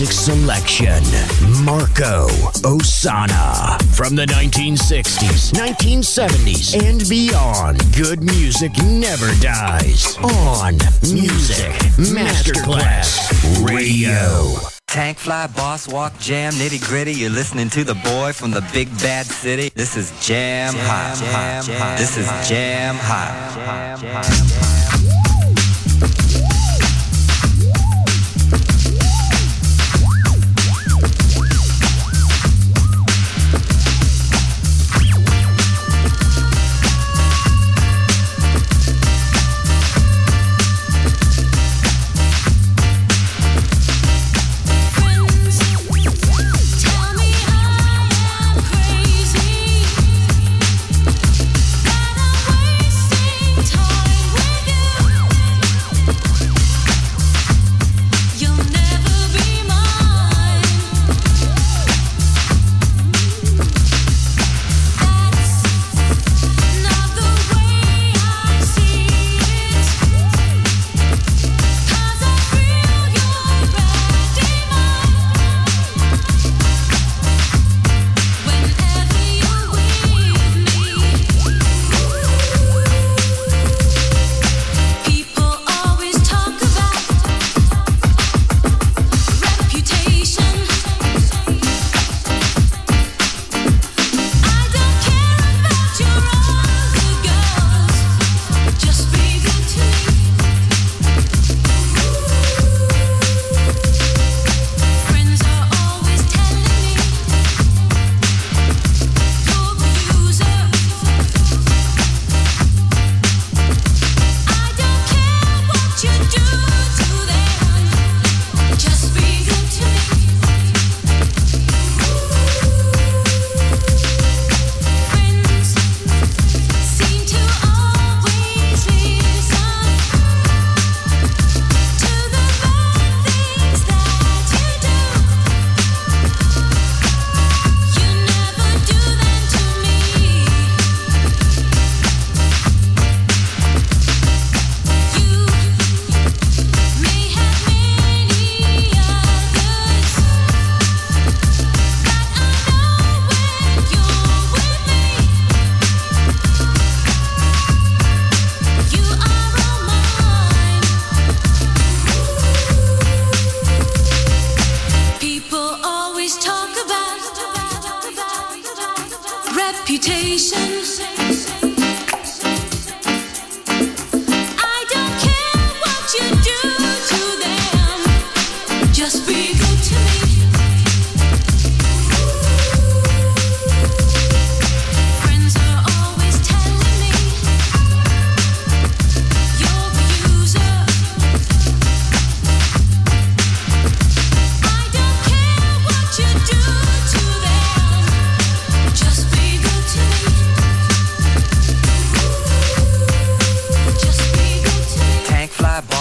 Music selection, Marco Ossanna. From the 1960s, 1970s, and beyond, good music never dies. On Music Masterclass Radio. Tank fly, boss walk, jam, nitty gritty. You're listening to the boy from the big bad city. This is Jam Hot. This is Jam Hot. jam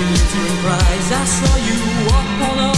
I miss you a was on tour.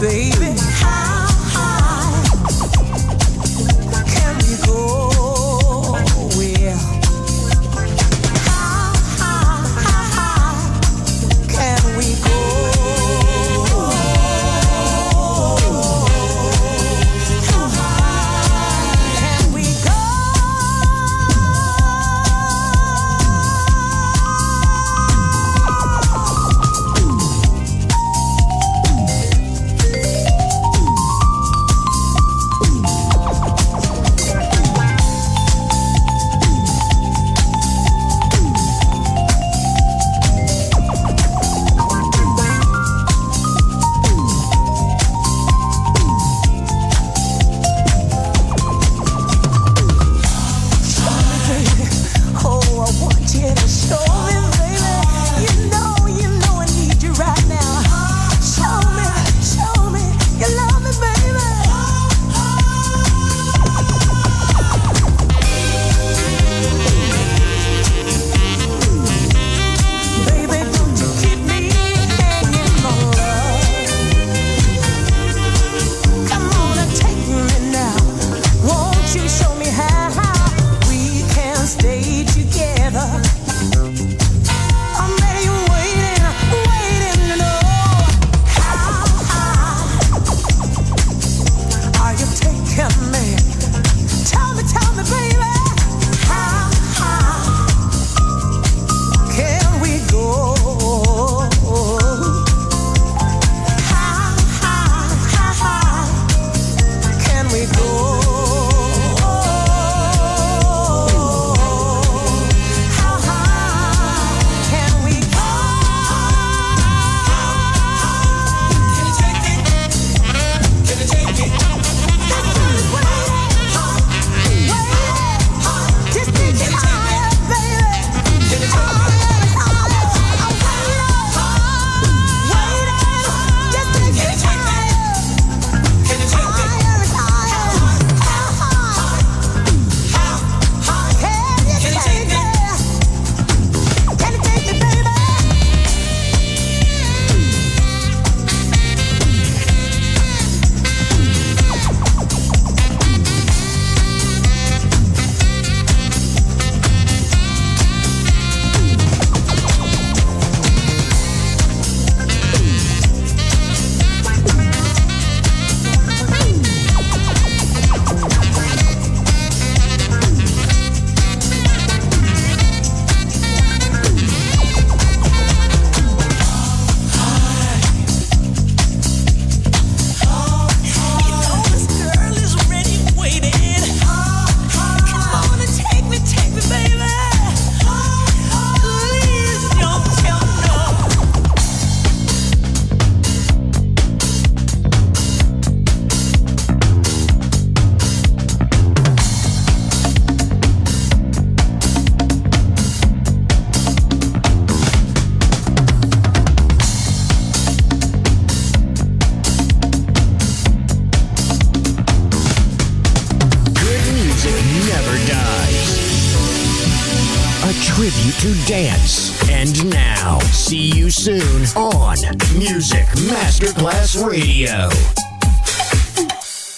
baby.